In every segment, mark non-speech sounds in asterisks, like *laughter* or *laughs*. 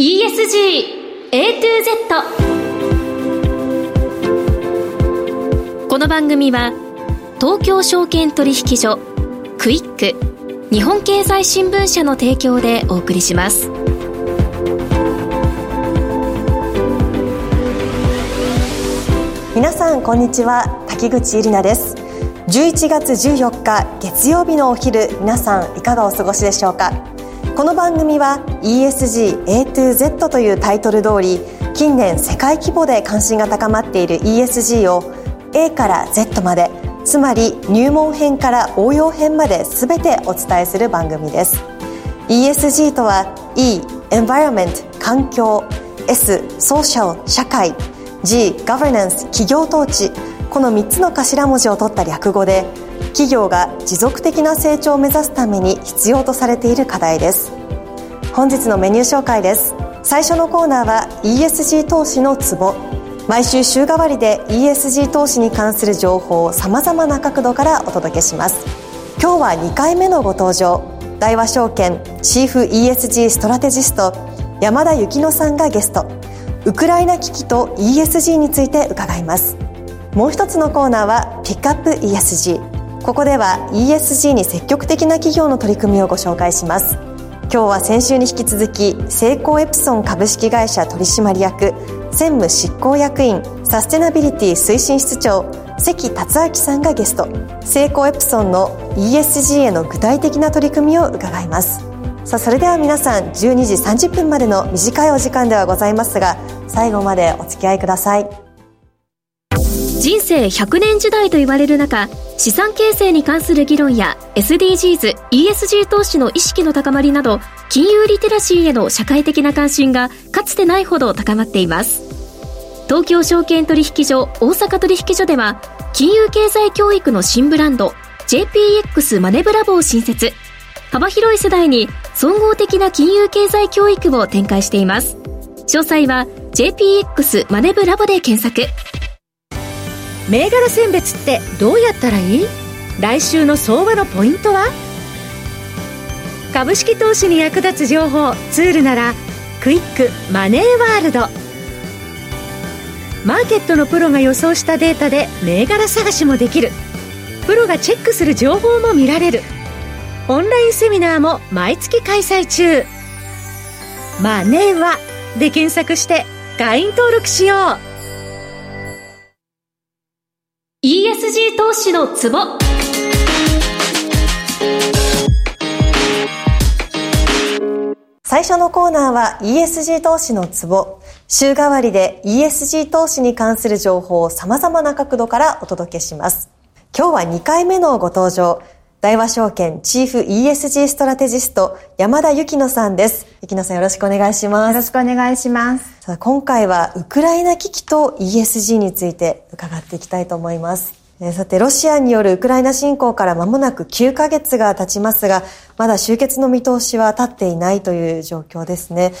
ESG A to Z この番組は東京証券取引所クイック日本経済新聞社の提供でお送りします。皆さんこんにちは。滝口ゆりなです。11月14日月曜日のお昼皆さんいかがお過ごしでしょうか？この番組は ESG A to Z というタイトル通り近年世界規模で関心が高まっている ESG を A から Z までつまり入門編から応用編まで全てお伝えする番組です。ESG とは E Environment 環境 S Social 社会 G Governance 企業統治この3つの頭文字を取った略語で企業が持続的な成長を目指すために必要とされている課題です。本日のメニュー紹介です。最初のコーナーは ESG 投資のツボ。毎週週替わりで ESG 投資に関する情報をさまざまな角度からお届けします。今日は2回目のご登場。大和証券チーフ ESG ストラテジスト山田幸乃さんがゲスト。ウクライナ危機と ESG について伺います。もう一つのコーナーはピックアップ ESG ここでは ESG に積極的な企業の取り組みをご紹介します。今日は先週に引き続きセイコーエプソン株式会社取締役専務執行役員サステナビリティ推進室長関達明さんがゲスト。セイコーエプソンの ESG への具体的な取り組みを伺います。さあそれでは皆さん12時30分までの短いお時間ではございますが最後までお付き合いください。人生100年時代と言われる中資産形成に関する議論や SDGs、ESG 投資の意識の高まりなど金融リテラシーへの社会的な関心がかつてないほど高まっています。東京証券取引所大阪取引所では金融経済教育の新ブランド JPX マネブラボを新設。幅広い世代に総合的な金融経済教育を展開しています。詳細は JPX マネブラボで検索。銘柄選別ってどうやったらいい？来週の相場のポイントは？株式投資に役立つ情報ツールならクイックマネーワールド。マーケットのプロが予想したデータで銘柄探しもできる。プロがチェックする情報も見られる。オンラインセミナーも毎月開催中。マネーはで検索して会員登録しよう。ESG 投資のツボ。最初のコーナーは ESG 投資のツボ。週替わりで ESG 投資に関する情報を様々な角度からお届けします。今日は2回目のご登場。大和証券チーフ ESG ストラテジスト山田幸乃さんです。幸乃さんよろしくお願いします。よろしくお願いします。さあ今回はウクライナ危機と ESG について伺っていきたいと思います。さて、ロシアによるウクライナ侵攻から間もなく9ヶ月が経ちますが、まだ終結の見通しは立っていないという状況ですね。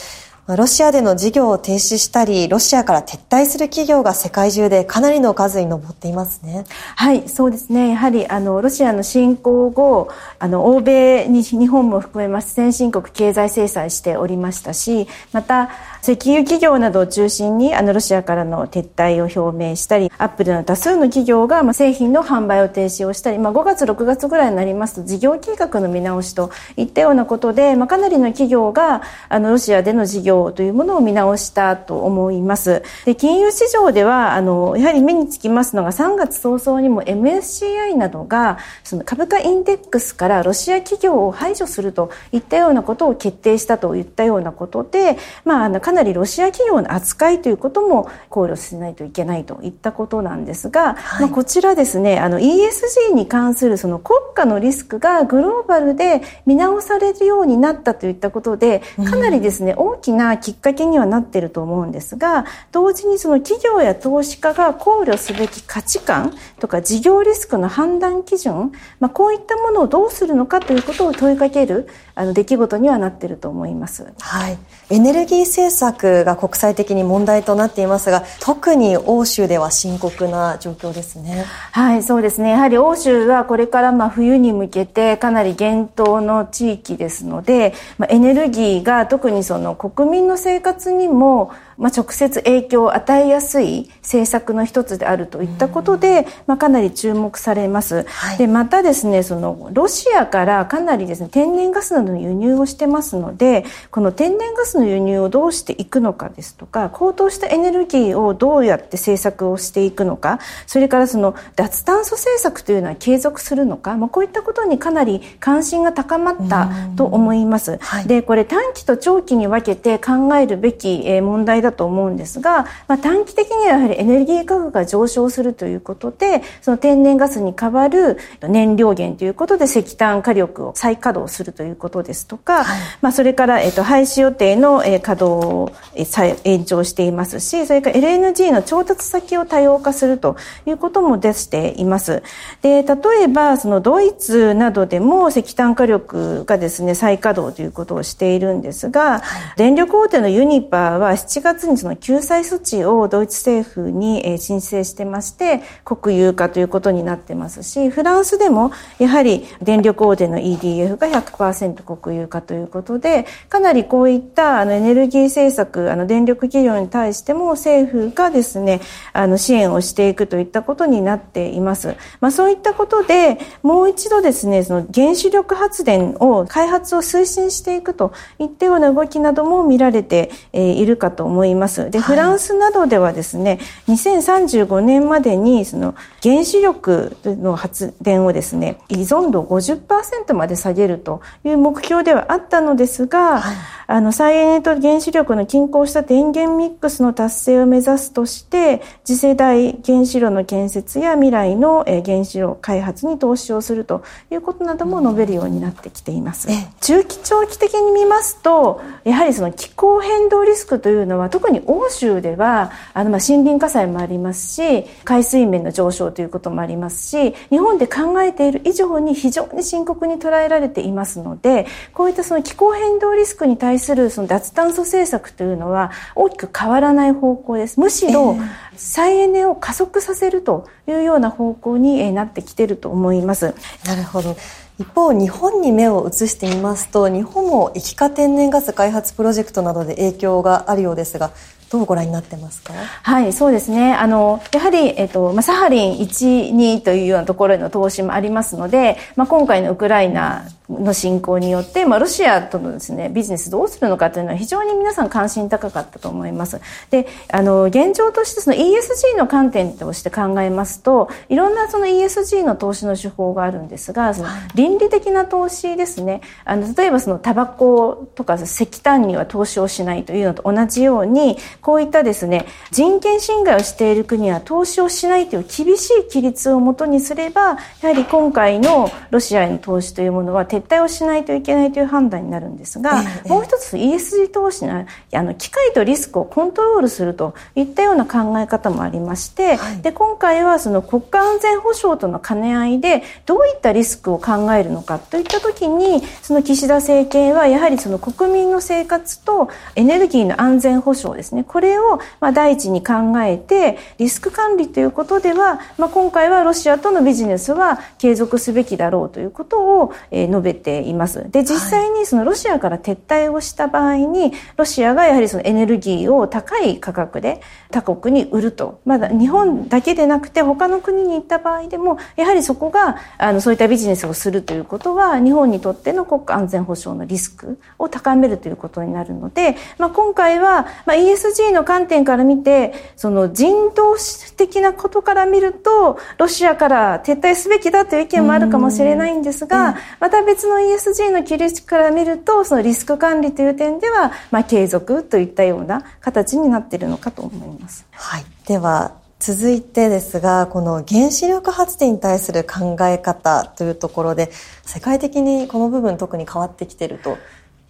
ロシアでの事業を停止したり、ロシアから撤退する企業が世界中でかなりの数に上っていますね。はい、そうですね。やはり、あの、ロシアの侵攻後、あの、欧米に日本も含めます先進国経済制裁しておりましたし、また、石油企業などを中心に、あの、ロシアからの撤退を表明したり、アップルの多数の企業が、まあ、製品の販売を停止をしたり、まあ、5月、6月ぐらいになりますと、事業計画の見直しといったようなことで、まあ、かなりの企業が、あの、ロシアでの事業というものを見直したと思います。で、金融市場では、あの、やはり目につきますのが、3月早々にも MSCI などが、その株価インデックスからロシア企業を排除するといったようなことを決定したといったようなことで、まあ、あの、かなりロシア企業の扱いということも考慮しないといけないといったことなんですが、はい、まあ、こちらですね、あの ESG に関するその国家のリスクがグローバルで見直されるようになったといったことで、かなりですね、うん、大きなきっかけにはなっていると思うんですが、同時にその企業や投資家が考慮すべき価値観とか事業リスクの判断基準、まあ、こういったものをどうするのかということを問いかけるあの出来事にはなっていると思います。はい。エネルギー政策策が国際的に問題となっていますが、特に欧州では深刻な状況ですね。はい、そうですね。やはり欧州はこれからまあ冬に向けてかなり厳冬の地域ですので、まあ、エネルギーが特にその国民の生活にもまあ、直接影響を与えやすい政策の一つであるといったことで、まあ、かなり注目されます、はい、でまたですねそのロシアからかなりですね天然ガスなどの輸入をしてますのでこの天然ガスの輸入をどうしていくのかですとか高騰したエネルギーをどうやって政策をしていくのかそれからその脱炭素政策というのは継続するのか、まあ、こういったことにかなり関心が高まったと思います、はい、でこれ短期と長期に分けて考えるべき問題だと思うんですが、まあ、短期的にはやはりエネルギー価格が上昇するということでその天然ガスに代わる燃料源ということで石炭火力を再稼働するということですとか、はい、まあ、それから、えっと、廃止予定の、え稼働を、え延長していますしそれから LNG の調達先を多様化するということも出しています。で例えばそのドイツなどでも石炭火力がですね再稼働ということをしているんですが、はい、電力大手のユニパーは7月にその救済措置をドイツ政府に申請してまして国有化ということになってますしフランスでもやはり電力大手の EDF が100%国有化ということでかなりこういったあのエネルギー政策あの電力企業に対しても政府がですねあの支援をしていくといったことになっています。まあ、そういったことでもう一度ですねその原子力発電を開発を推進していくといったような動きなども見られているかと思います。で、フランスなどではですね、2035年までにその原子力の発電をですね、依存度50%まで下げるという目標ではあったのですが、はい、あの、再エネと原子力の均衡した電源ミックスの達成を目指すとして、次世代原子炉の建設や未来の原子炉開発に投資をするということなども述べるようになってきています。中期長期的に見ますと、やはりその気候変動リスクというのは特に欧州ではあのまあ森林火災もありますし海水面の上昇ということもありますし日本で考えている以上に非常に深刻に捉えられていますのでこういったその気候変動リスクに対するその脱炭素政策というのは大きく変わらない方向です。むしろ再エネを加速させるというような方向になってきていると思います。なるほど一方日本に目を移してみますと日本も液化天然ガス開発プロジェクトなどで影響があるようですがどうご覧になってますか？はいそうですね。あのやはり、えっとまあ、サハリン1、2というようなところへの投資もありますので、まあ、今回のウクライナの侵攻によって、まあ、ロシアとのですねビジネスどうするのかというのは非常に皆さん関心高かったと思います。であの現状としてその ESG の観点として考えますといろんなその ESG の投資の手法があるんですがその倫理的な投資ですね。あの例えばそのタバコとか石炭には投資をしないというのと同じようにこういったですね人権侵害をしている国は投資をしないという厳しい規律をもとにすればやはり今回のロシアへの投資というものは撤退をしないといけないという判断になるんですが、ええ、もう一つ ESG 投資のあの機会とリスクをコントロールするといったような考え方もありまして、はい、で今回はその国家安全保障との兼ね合いでどういったリスクを考えるのかといった時にその岸田政権はやはりその国民の生活とエネルギーの安全保障ですねこれをまあ第一に考えてリスク管理ということでは、まあ、今回はロシアとのビジネスは継続すべきだろうということを、え述べています。で実際にそのロシアから撤退をした場合にロシアがやはりそのエネルギーを高い価格で他国に売るとまだ日本だけでなくて他の国に行った場合でもやはりそこがあのそういったビジネスをするということは日本にとっての国家安全保障のリスクを高めるということになるので、まあ、今回は、まあ、ESG の観点から見てその人道的なことから見るとロシアから撤退すべきだという意見もあるかもしれないんですが、また別の ESG の切り口から見るとそのリスク管理という点では、まあ、継続といったような形になっているのかと思います。はい、では続いてですがこの原子力発電に対する考え方というところで世界的にこの部分特に変わってきていると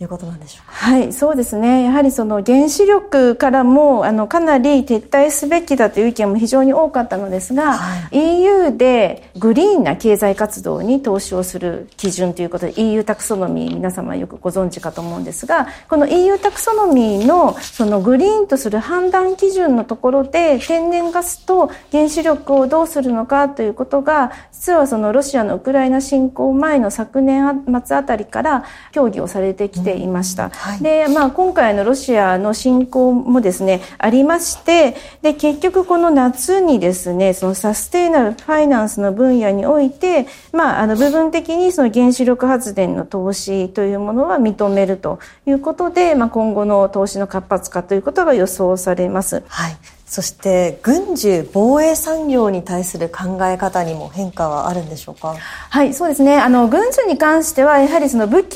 いうことなんでしょうか？はい、そうですね。やはりその原子力からもあのかなり撤退すべきだという意見も非常に多かったのですが、はい、EU でグリーンな経済活動に投資をする基準ということで EU タクソノミー皆様よくご存知かと思うんですが、この EU タクソノミーのそのグリーンとする判断基準のところで天然ガスと原子力をどうするのかということが実はそのロシアのウクライナ侵攻前の昨年末あたりから協議をされてきてていました。はい、で、まあ今回のロシアの侵攻もですね、ありまして、で、結局この夏にですね、そのサステイナブルファイナンスの分野において、まあ、あの部分的にその原子力発電の投資というものは認めるということで、まあ今後の投資の活発化ということが予想されます。はい。そして軍需防衛産業に対する考え方にも変化はあるんでしょうか？はいそうですね。あの軍需に関してはやはりその武器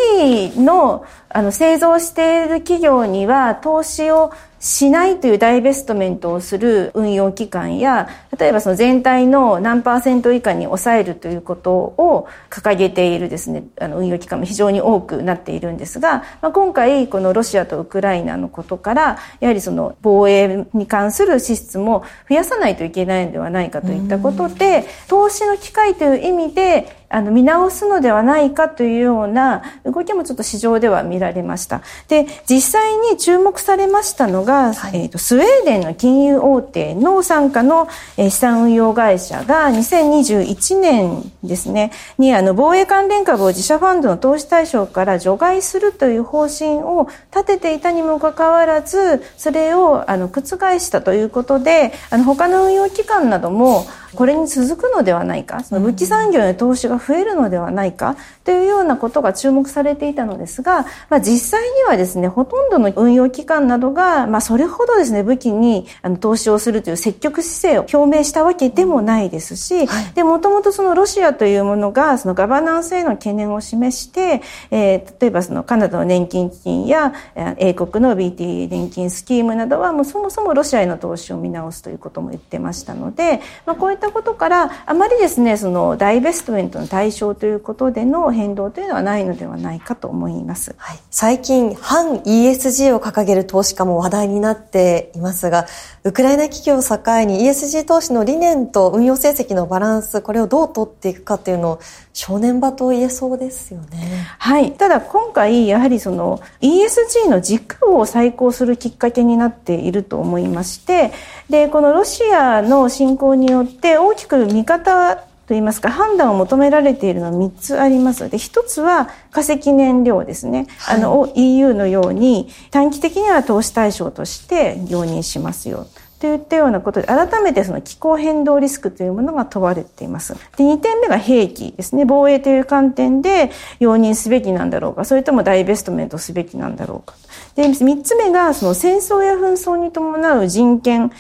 のあの製造している企業には投資をしないというダイベストメントをする運用機関や、例えばその全体の何パーセント以下に抑えるということを掲げているですね、あの運用機関も非常に多くなっているんですが、まあ、今回このロシアとウクライナのことから、やはりその防衛に関する支出も増やさないといけないのではないかといったことで、投資の機会という意味で、あの見直すのではないかというような動きもちょっと市場では見られました。で、実際に注目されましたのが、はい、えーと、スウェーデンの金融大手の傘下の、えー、資産運用会社が2021年ですね、にあの防衛関連株を自社ファンドの投資対象から除外するという方針を立てていたにもかかわらず、それをあの覆したということで、あの他の運用機関などもこれに続くのではないか、その武器産業への投資が増えるのではないか？というようなことが注目されていたのですが、まあ、実際にはですね、ほとんどの運用機関などが、まあ、それほどですね、武器にあの投資をするという積極姿勢を表明したわけでもないですし、もともとそのロシアというものが、そのガバナンスへの懸念を示して、えー、例えばそのカナダの年金基金や英国の BT 年金スキームなどは、もうそもそもロシアへの投資を見直すということも言ってましたので、まあ、こういったったことからあまりですねそのダイベストメントの対象ということでの変動というのはないのではないかと思います、はい、最近反 ESG を掲げる投資家も話題になっていますがウクライナ企業を境に ESG 投資の理念と運用成績のバランスこれをどう取っていくかというのを正念場と言えそうですよね。はい。ただ今回やはりその ESG の軸を再考するきっかけになっていると思いまして、で、このロシアの侵攻によって大きく見方といいますか判断を求められているのは3つあります。で、1つは化石燃料ですね。はい、あの、EU のように短期的には投資対象として容認しますよ。といったようなことで、改めてその気候変動リスクというものが問われています。で、2点目が兵器ですね。防衛という観点で容認すべきなんだろうか、それともダイベストメントすべきなんだろうか。で、3つ目がその戦争や紛争に伴う人権、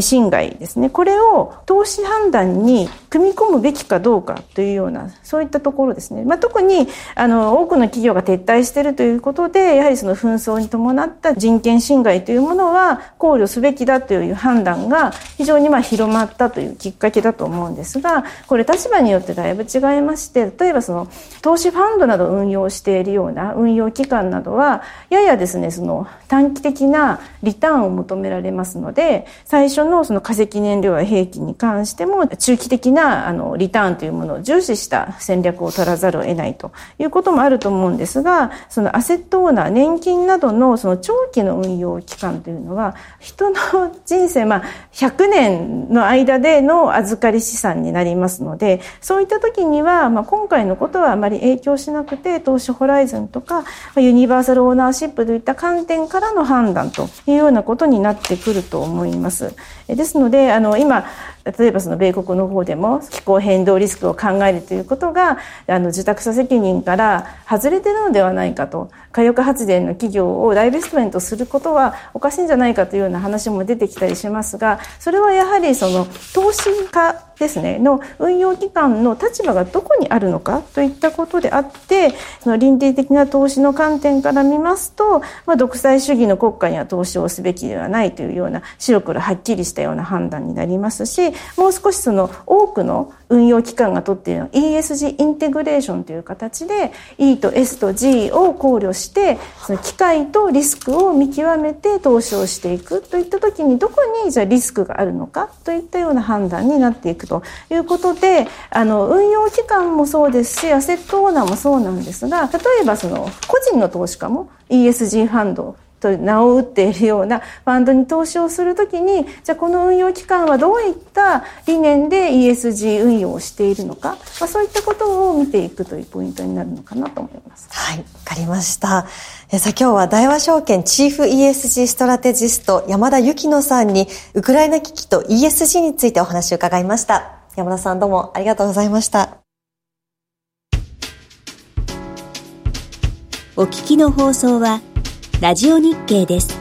侵害ですね。これを投資判断に組み込むべきかどうかというような、そういったところですね。まあ、特に、あの、多くの企業が撤退しているということで、やはりその紛争に伴った人権侵害というものは考慮すべきだという判断が非常にま広まったというきっかけだと思うんですが、これ立場によってだいぶ違いまして、例えばその投資ファンドなど運用しているような運用機関などは、ややですね、その短期的なリターンを求められますので、最初のその化石燃料や兵器に関しても中期的なあのリターンというものを重視した戦略を取らざるを得ないということもあると思うんですが、そのアセットオーナー、年金などのその長期の運用期間というのは、人の人生、まあ、100年の間での預かり資産になりますので、そういった時には、まあ、今回のことはあまり影響しなくて、投資ホライズンとか、ユニバーサルオーナーシップといった観点からの判断というようなことになってくると思います。ですので、あの、今、例えばその米国の方でも気候変動リスクを考えるということが、あの、受託者責任から外れてるのではないかと、火力発電の企業をダイベストメントすることはおかしいんじゃないかというような話も出てきたりしますが、それはやはりその投資家ですね、の運用機関の立場がどこにあるのかといったことであって、その倫理的な投資の観点から見ますと、まあ、独裁主義の国家には投資をすべきではないというような白黒はっきりしたような判断になりますし、もう少しその多くの運用機関が取っているのは ESG インテグレーションという形で E と S と G を考慮してその機会とリスクを見極めて投資をしていくといった時にどこにじゃリスクがあるのかといったような判断になっていくということであの運用機関もそうですしアセットオーナーもそうなんですが例えばその個人の投資家も ESG ファンドと名を打っているようなファンドに投資をするときに、じゃあこの運用機関はどういった理念で ESG 運用をしているのか、まあ、そういったことを見ていくというポイントになるのかなと思います。はい、わかりました。えさあ今日は大和証券チーフ ESG ストラテジスト山田幸乃さんにウクライナ危機と ESG についてお話を伺いました。山田さんどうもありがとうございました。お聞きの放送はラジオ日経です。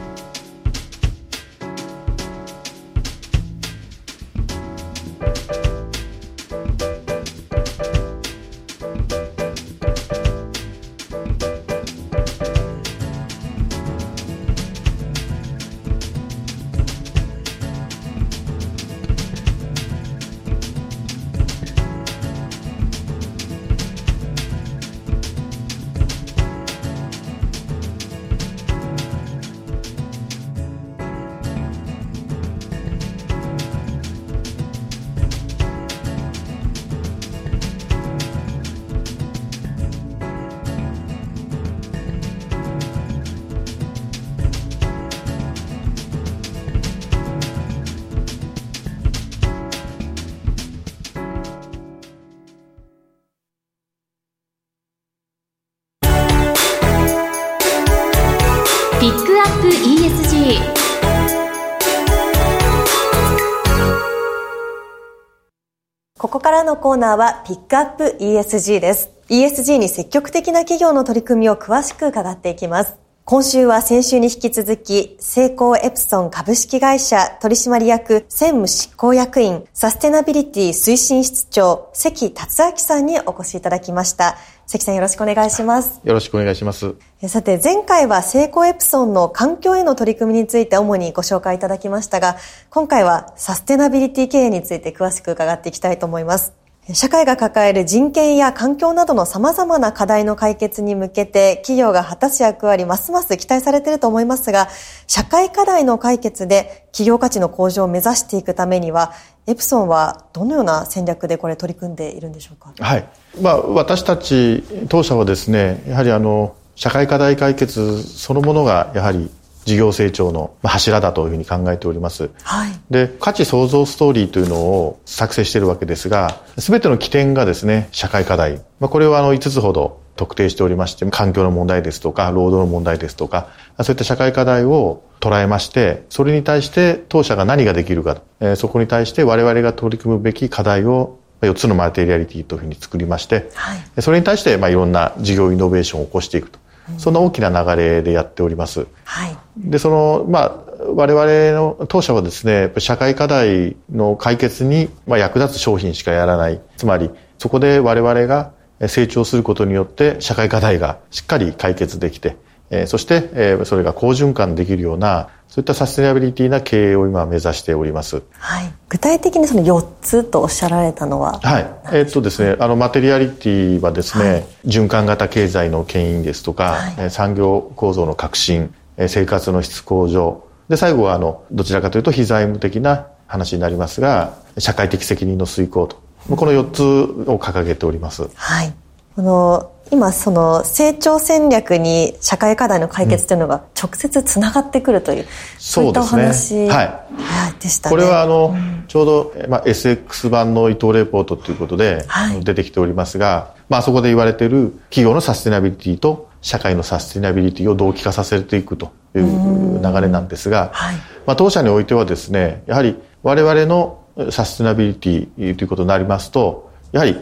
ここからのコーナーはピックアップ ESG です。ESG に積極的な企業の取り組みを詳しく伺っていきます。今週は先週に引き続き、成功エプソン株式会社取締役専務執行役員サステナビリティ推進室長関達明さんにお越しいただきました。関さんよろしくお願いします。よろしくお願いします。さて、前回は成功エプソンの環境への取り組みについて主にご紹介いただきましたが、今回はサステナビリティ経営について詳しく伺っていきたいと思います。社会が抱える人権や環境などの様々な課題の解決に向けて企業が果たす役割ますます期待されていると思いますが、社会課題の解決で企業価値の向上を目指していくためには、エプソンはどのような戦略でこれ取り組んでいるんでしょうか？はい。まあ私たち当社はですね、やはりあの社会課題解決そのものがやはり事業成長の柱だというふうに考えております。はい。で、価値創造ストーリーというのを作成しているわけですが、すべての起点がですね、社会課題。まあ、これはあの5つほど特定しておりまして、環境の問題ですとか、労働の問題ですとか、そういった社会課題を捉えまして、それに対して当社が何ができるか、えー、そこに対して我々が取り組むべき課題を4つのマテリアリティというふうに作りまして、はい、それに対してまあいろんな事業イノベーションを起こしていくと。そんな大きな流れでやっております。はい。で、その、まあ、我々の当社はですね、社会課題の解決に、まあ、役立つ商品しかやらない。つまり、そこで我々が成長することによって社会課題がしっかり解決できて、えー、そして、えー、それが好循環できるような、そういったサステナビリティな経営を今目指しております。はい。具体的にその4つとおっしゃられたのは？はい。えー、っとですね、あの、マテリアリティはですね、はい、循環型経済の牽引ですとか、はい、産業構造の革新、生活の質向上、で、最後は、あの、どちらかというと非財務的な話になりますが、社会的責任の遂行と。この4つを掲げております。はい。この今その成長戦略に社会課題の解決というのが直接つながってくるという、うん、そういったお話、ね、はい、でしたね。これはあの、うん、ちょうど、まあ、SX 版の伊藤レポートということで、はい、出てきておりますが、まあそこで言われている企業のサステナビリティと社会のサステナビリティを同期化させていくという流れなんですが、はい、まあ当社においてはですね、やはり我々のサステナビリティということになりますと、やはり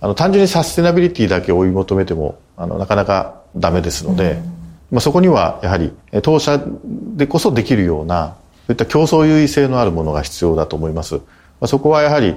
あの単純にサステナビリティだけ追い求めてもあのなかなかダメですので、まあ、そこにはやはり当社でこそできるようなそういった競争優位性のあるものが必要だと思います。まあ、そこはやはり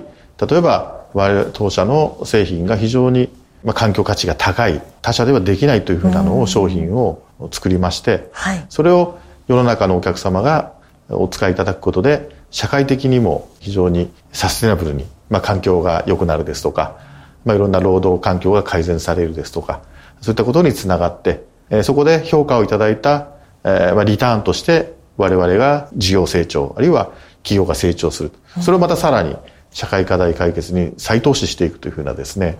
例えば我々当社の製品が非常にまあ、環境価値が高い他社ではできないというふうなのを商品を作りまして、はい、それを世の中のお客様がお使いいただくことで社会的にも非常にサステナブルにまあ、環境が良くなるですとか、まあ、いろんな労働環境が改善されるですとか、そういったことにつながって、えー、そこで評価をいただいた、えー、まあ、リターンとして我々が事業成長、あるいは企業が成長する。それをまたさらに社会課題解決に再投資していくというふうなですね、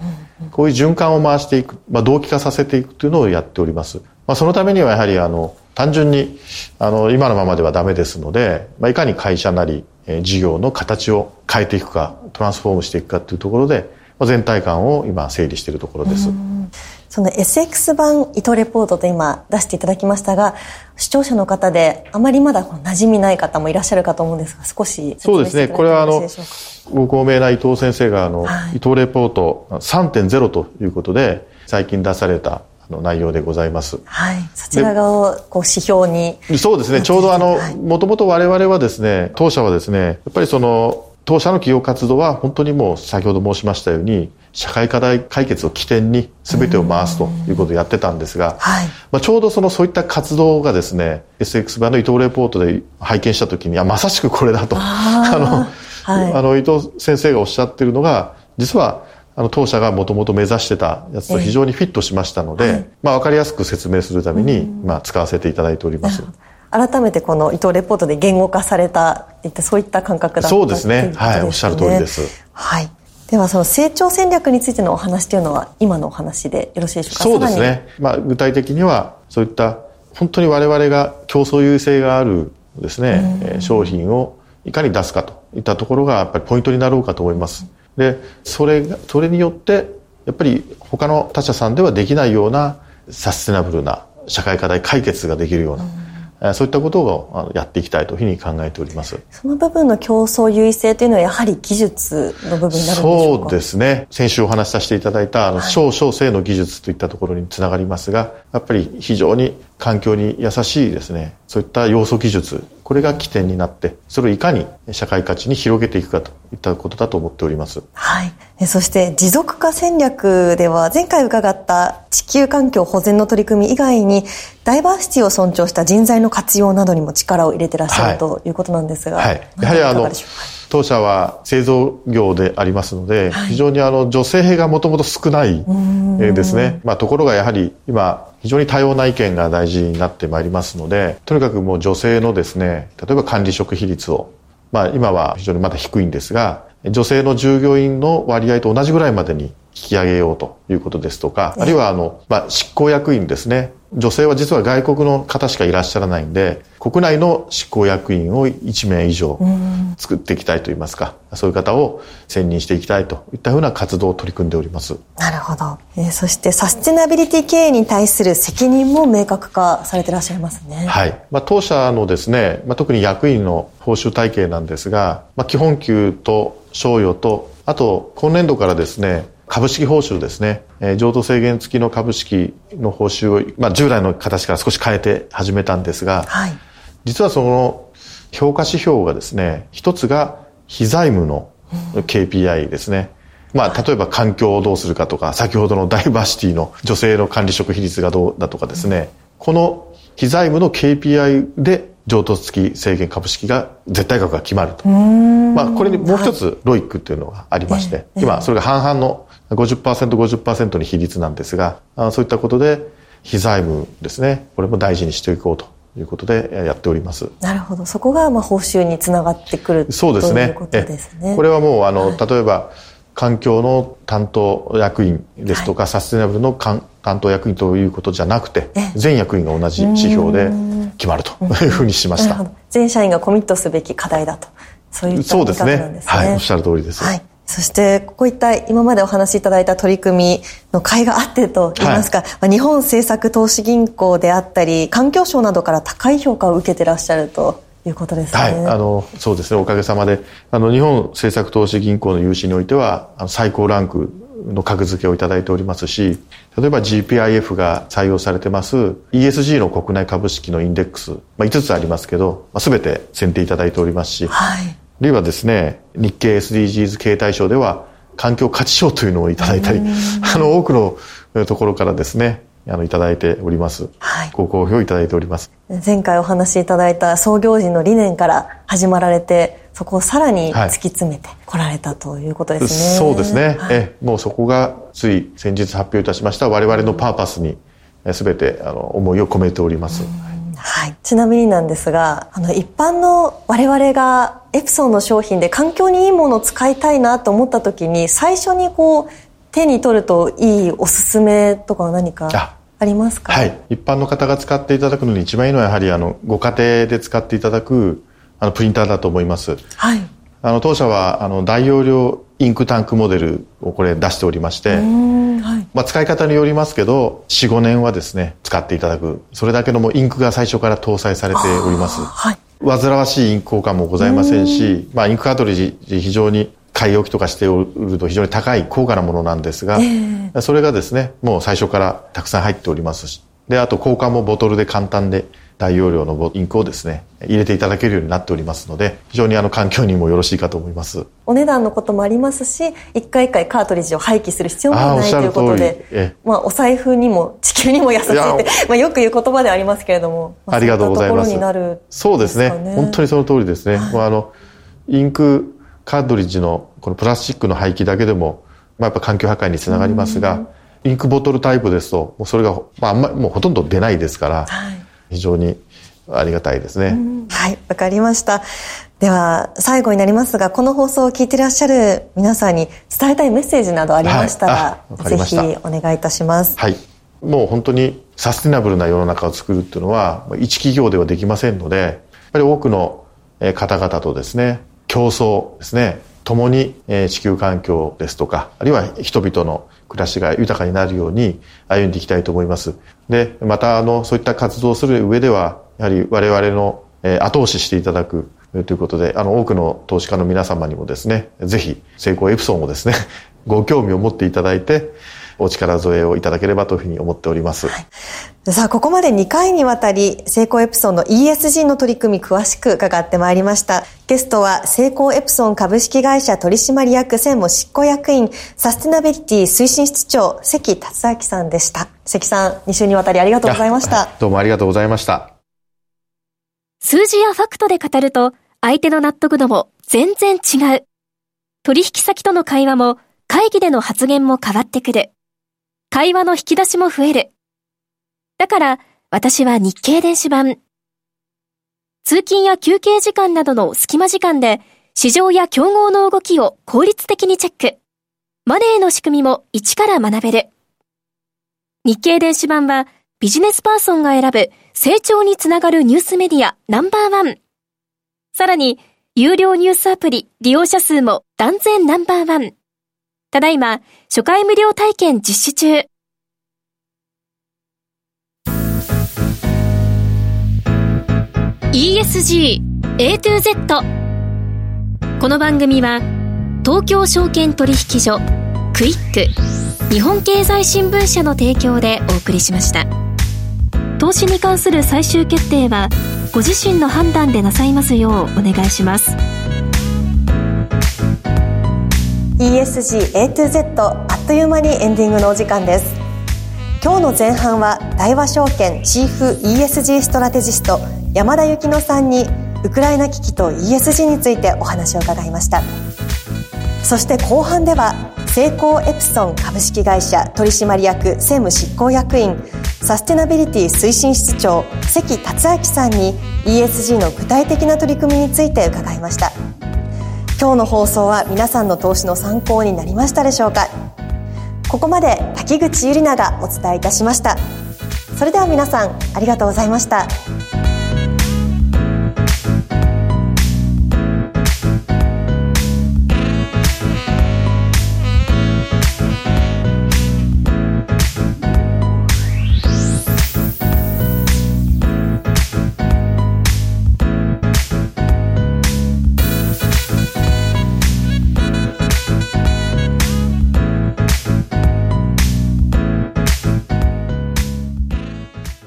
こういう循環を回していく、まあ、同期化させていくというのをやっております。まあ、そのためにはやはりあの、単純にあの今のままではダメですので、まあ、いかに会社なり事業の形を変えていくかトランスフォームしていくかというところで全体感を今整理しているところです。その SX 版伊藤レポートと今出していただきましたが視聴者の方であまりまだ馴染みない方もいらっしゃるかと思うんですが少しそうですね。これはあのご高名な伊藤先生があの、はい、伊藤レポート3.0ということで最近出されたの内容でございます。はい。そちらがこう指標に。そうですね。ちょうどあの、もともと我々はですね、当社はですね、やっぱりその、当社の企業活動は本当にもう先ほど申しましたように、社会課題解決を起点に全てを回すということをやってたんですが、はい、まあ、ちょうどそのそういった活動がですね、SX 版の伊藤レポートで拝見したときに、あ、まさしくこれだと。あの、はい、あの、伊藤先生がおっしゃってるのが、実はあの当社がもともと目指してたやつと非常にフィットしましたので、えーはい、まあ、分かりやすく説明するために、まあ、使わせていただいております。改めてこの伊藤レポートで言語化されたそういった感覚だったそうですね、はい、おっしゃる通りです。はい。ではその成長戦略についてのお話というのは今のお話でよろしいでしょうか？そうですね。まあ、具体的にはそういった本当に我々が競争優位性があるですね、商品をいかに出すかといったところがやっぱりポイントになろうかと思います。で、それが、それによって、やっぱり他の他社さんではできないようなサステナブルな社会課題解決ができるような、うん、そういったことをやっていきたいというふうに考えております。その部分の競争優位性というのはやはり技術の部分になるんでしょうか？そうですね。先週お話しさせていただいた、あの、少々性の技術といったところにつながりますが、やっぱり非常に環境に優しいですね、そういった要素技術、これが起点になって、それをいかに社会価値に広げていくかといったことだと思っております。はい。そして持続化戦略では、前回伺った地球環境保全の取り組み以外に、ダイバーシティを尊重した人材の活用などにも力を入れてらっしゃる、ということなんですが、はい。やはりあの、当社は製造業でありますので、はい、非常にあの女性がもともと少ないですね。まあ、ところがやはり今非常に多様な意見が大事になってまいりますので、とにかくもう女性のですね、例えば管理職比率を、まあ今は非常にまだ低いんですが、女性の従業員の割合と同じぐらいまでに引き上げようということですとか、あるいはあの、まあ、執行役員ですね。女性は実は外国の方しかいらっしゃらないんで、国内の執行役員を1名以上作っていきたいといいますか、そういう方を選任していきたいといったふうな活動を取り組んでおります。なるほど。えー、そしてサステナビリティ経営に対する責任も明確化されていらっしゃいますね。はい。まあ、当社のですね、まあ、特に役員の報酬体系なんですが、まあ、基本給と賞与と、あと今年度からですね、株式報酬ですね、えー、譲渡制限付きの株式の報酬を、まあ、従来の形から少し変えて始めたんですが、はい、実はその評価指標がですね、一つが非財務の KPI ですね。うん、まあ、例えば環境をどうするかとか、先ほどのダイバーシティの女性の管理職比率がどうだとかですね、うん、この非財務の KPI で譲渡付き制限株式が絶対額が決まると。まあ、これにもう一つロイックっていうのがありまして、今それが半々の 50%50% に比率なんですが、そういったことで非財務ですね、これも大事にしていこうということでやっております。なるほど。そこがまあ報酬につながってくるそうですね。ということですね。これはもうあの、はい、例えば環境の担当役員ですとか、はい、サステナブルの担当役員ということじゃなくて、全役員が同じ指標で決まるというふうにしました。全社員がコミットすべき課題だと。そういった見方なんですね。はい、おっしゃる通りです。はいそして、こういった今までお話しいただいた取り組みの甲斐があってと言いますか、はい、日本政策投資銀行であったり、環境省などから高い評価を受けてらっしゃるということですね。はい、あの、そうですね、おかげさまで、あの、日本政策投資銀行の融資においては、最高ランクの格付けをいただいておりますし、例えば GPIF が採用されてます ESG の国内株式のインデックス、まあ、5つありますけど、まあ、全て選定いただいておりますし、はいあるいはですね、日経 SDGs 経済賞では環境価値賞というのをいただいたり、あの、多くのところからですね、あの、いただいております。はい。ご好評いただいております。前回お話しいただいた創業時の理念から始まられて、そこをさらに突き詰めてこられたということですね。はい、そうですね。はい、え、もうそこがつい先日発表いたしました我々のパーパスに全てあの思いを込めております。うんはい。ちなみになんですが、あの、一般の我々がエプソンの商品で環境にいいものを使いたいなと思った時に、最初にこう、手に取るといいおすすめとかは何かありますか？はい。一般の方が使っていただくのに一番いいのはやはりあのご家庭で使っていただくあのプリンターだと思います。はい。あの当社はあの大容量インクタンクモデルをこれ出しておりまして、はい。まあ、使い方によりますけど45年はですね使っていただく。それだけのもうインクが最初から搭載されております。はい。煩わしいインク交換もございませんし、まあ、インクカートリッジ非常に買い置きとかしておると非常に高い高価なものなんですが、それがですねもう最初からたくさん入っておりますし。であと交換もボトルで簡単で大容量のボインクをですね入れていただけるようになっておりますので非常にあの環境にもよろしいかと思います。お値段のこともありますし一回一回カートリッジを廃棄する必要もないということでええ。まあ、お財布にも地球にも優しいって *laughs* まあ、よく言う言葉ではありますけれども、まありがとうございます。そういったところになるそうですね。本当にその通りですね、もうあのインクカートリッジのこのプラスチックの廃棄だけでも、まあ、やっぱ環境破壊につながりますが、インクボトルタイプですともうそれが、まあ、あんまもうほとんど出ないですから、はい非常にありがたいですね、はい、わかりました。では、最後になりますが、この放送を聞いていらっしゃる皆さんに伝えたいメッセージなどありましたら、はいぜひお願いいたします。はい。もう本当にサステナブルな世の中を作るっていうのは、一企業ではできませんので、やっぱり多くのえー方々とですね、競争ですね、共にえー地球環境ですとか、あるいは人々の暮らしが豊かになるように歩んでいきたいと思います。で、またあの、そういった活動をする上では、やはり我々の後押ししていただくということで、あの、多くの投資家の皆様にもですね、ぜひ、成功エプソンをですね、ご興味を持っていただいて、お力添えをいただければというふうに思っております。さあ、ここまで2回にわたり、成功エプソンの ESG の取り組み詳しく伺ってまいりました。ゲストは、成功エプソン株式会社取締役専務執行役員、サステナビリティ推進室長、関達明さんでした。関さん、2週にわたりありがとうございました。どうもありがとうございました。数字やファクトで語ると、相手の納得度も全然違う。取引先との会話も、会議での発言も変わってくる。会話の引き出しも増える。だから、私は日経電子版。通勤や休憩時間などの隙間時間で、市場や競合の動きを効率的にチェック。マネーの仕組みも一から学べる。日経電子版は、ビジネスパーソンが選ぶ成長につながるニュースメディアナンバーワン。さらに、有料ニュースアプリ利用者数も断然ナンバーワン。ただいま、初回無料体験実施中。ESG A to Z この番組は東京証券取引所クイック日本経済新聞社の提供でお送りしました。投資に関する最終決定はご自身の判断でなさいますようお願いします。ESG A to Z あっという間にエンディングのお時間です。今日の前半は大和証券チーフ ESG ストラテジスト山田幸乃さんにウクライナ危機と ESG についてお話を伺いました。そして後半では成功エプソン株式会社取締役専務執行役員サステナビリティ推進室長関達明さんに ESG の具体的な取り組みについて伺いました。今日の放送は皆さんの投資の参考になりましたでしょうか？ここまで滝口ゆりながお伝えいたしました。それでは皆さんありがとうございました。